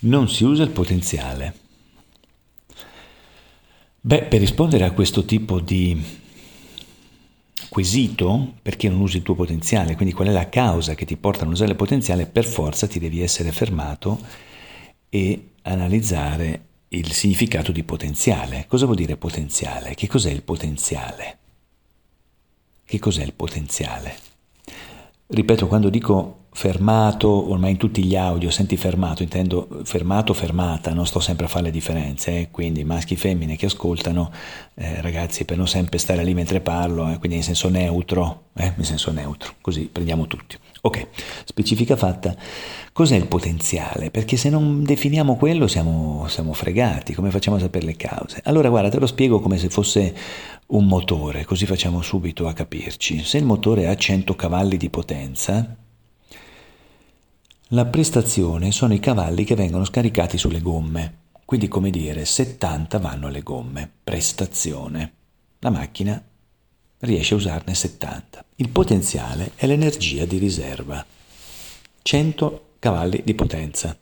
non si usa il potenziale? Beh, per rispondere a questo tipo di quesito, perché non usi il tuo potenziale, quindi qual è la causa che ti porta a non usare il potenziale, per forza ti devi essere fermato e analizzare il significato di potenziale. Cosa vuol dire potenziale? Che cos'è il potenziale? Che cos'è il potenziale? Ripeto, quando dico fermato, ormai in tutti gli audio senti fermato, intendo fermato, fermata, non sto sempre a fare le differenze, eh? quindi maschi e femmine che ascoltano, eh, ragazzi, per non sempre stare lì mentre parlo, eh? quindi in senso neutro, eh? in senso neutro, così prendiamo tutti. Ok, specifica fatta, cos'è il potenziale? Perché se non definiamo quello siamo, siamo fregati, come facciamo a sapere le cause? Allora guarda, te lo spiego come se fosse un motore, così facciamo subito a capirci. Se il motore ha 100 cavalli di potenza, la prestazione sono i cavalli che vengono scaricati sulle gomme, quindi come dire 70 vanno alle gomme, prestazione. La macchina riesce a usarne 70. Il potenziale è l'energia di riserva, 100 cavalli di potenza,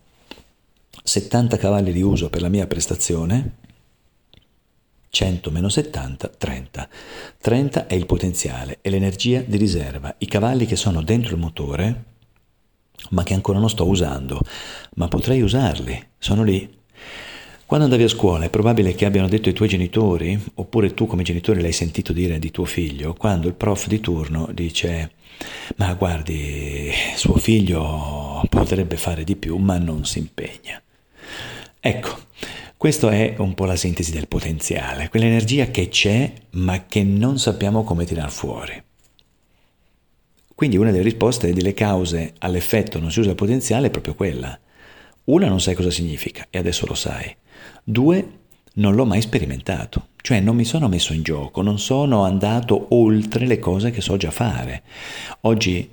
70 cavalli di uso per la mia prestazione, 100 meno 70, 30. 30 è il potenziale, è l'energia di riserva, i cavalli che sono dentro il motore ma che ancora non sto usando, ma potrei usarli, sono lì. Quando andavi a scuola è probabile che abbiano detto i tuoi genitori, oppure tu come genitore l'hai sentito dire di tuo figlio, quando il prof di turno dice ma guardi, suo figlio potrebbe fare di più, ma non si impegna. Ecco, questa è un po' la sintesi del potenziale, quell'energia che c'è ma che non sappiamo come tirar fuori. Quindi una delle risposte delle cause all'effetto non si usa il potenziale è proprio quella. Una non sai cosa significa e adesso lo sai. Due non l'ho mai sperimentato, cioè non mi sono messo in gioco, non sono andato oltre le cose che so già fare. Oggi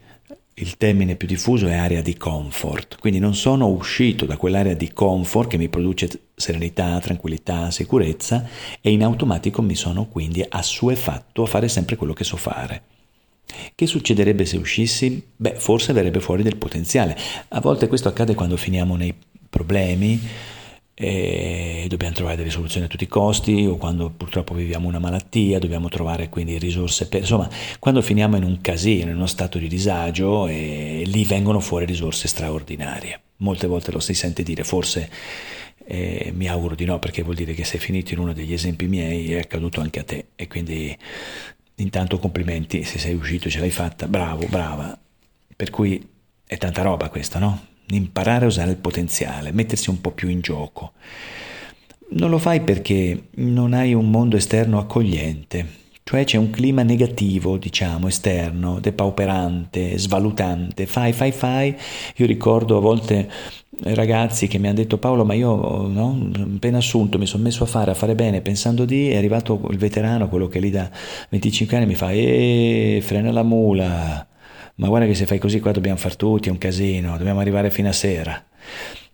il termine più diffuso è area di comfort, quindi non sono uscito da quell'area di comfort che mi produce serenità, tranquillità, sicurezza e in automatico mi sono quindi assuefatto a fare sempre quello che so fare. Che succederebbe se uscissi? Beh, forse verrebbe fuori del potenziale. A volte questo accade quando finiamo nei problemi e dobbiamo trovare delle soluzioni a tutti i costi o quando purtroppo viviamo una malattia, dobbiamo trovare quindi risorse per... insomma, quando finiamo in un casino, in uno stato di disagio e lì vengono fuori risorse straordinarie. Molte volte lo si sente dire, forse eh, mi auguro di no perché vuol dire che sei finito in uno degli esempi miei è accaduto anche a te e quindi Intanto complimenti se sei uscito, ce l'hai fatta, bravo, brava. Per cui è tanta roba questa, no? Imparare a usare il potenziale, mettersi un po' più in gioco. Non lo fai perché non hai un mondo esterno accogliente, cioè c'è un clima negativo, diciamo, esterno, depauperante, svalutante, fai, fai, fai. Io ricordo a volte ragazzi che mi hanno detto Paolo ma io no, appena assunto mi sono messo a fare, a fare bene pensando di, è arrivato il veterano, quello che lì da 25 anni mi fa eh, frena la mula, ma guarda che se fai così qua dobbiamo far tutti, è un casino, dobbiamo arrivare fino a sera.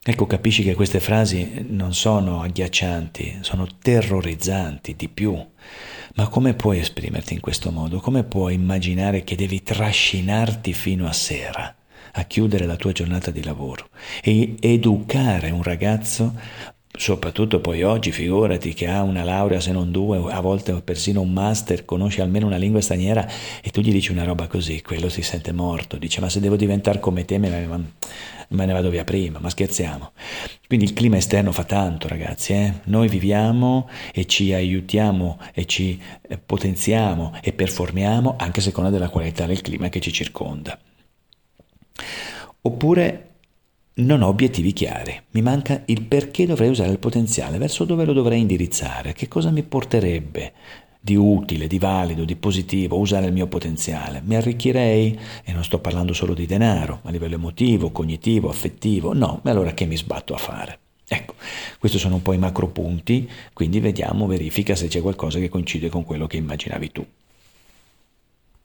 Ecco, capisci che queste frasi non sono agghiaccianti, sono terrorizzanti di più. Ma come puoi esprimerti in questo modo? Come puoi immaginare che devi trascinarti fino a sera? a chiudere la tua giornata di lavoro e educare un ragazzo soprattutto poi oggi, figurati che ha una laurea se non due, a volte persino un master, conosce almeno una lingua straniera e tu gli dici una roba così, quello si sente morto, dice ma se devo diventare come te me, me ne vado via prima, ma scherziamo. Quindi il clima esterno fa tanto ragazzi, eh? noi viviamo e ci aiutiamo e ci eh, potenziamo e performiamo anche a seconda della qualità del clima che ci circonda. Oppure non ho obiettivi chiari, mi manca il perché dovrei usare il potenziale, verso dove lo dovrei indirizzare, che cosa mi porterebbe di utile, di valido, di positivo usare il mio potenziale. Mi arricchirei, e non sto parlando solo di denaro, a livello emotivo, cognitivo, affettivo, no, e allora che mi sbatto a fare? Ecco, questi sono un po' i macro punti, quindi vediamo, verifica se c'è qualcosa che coincide con quello che immaginavi tu.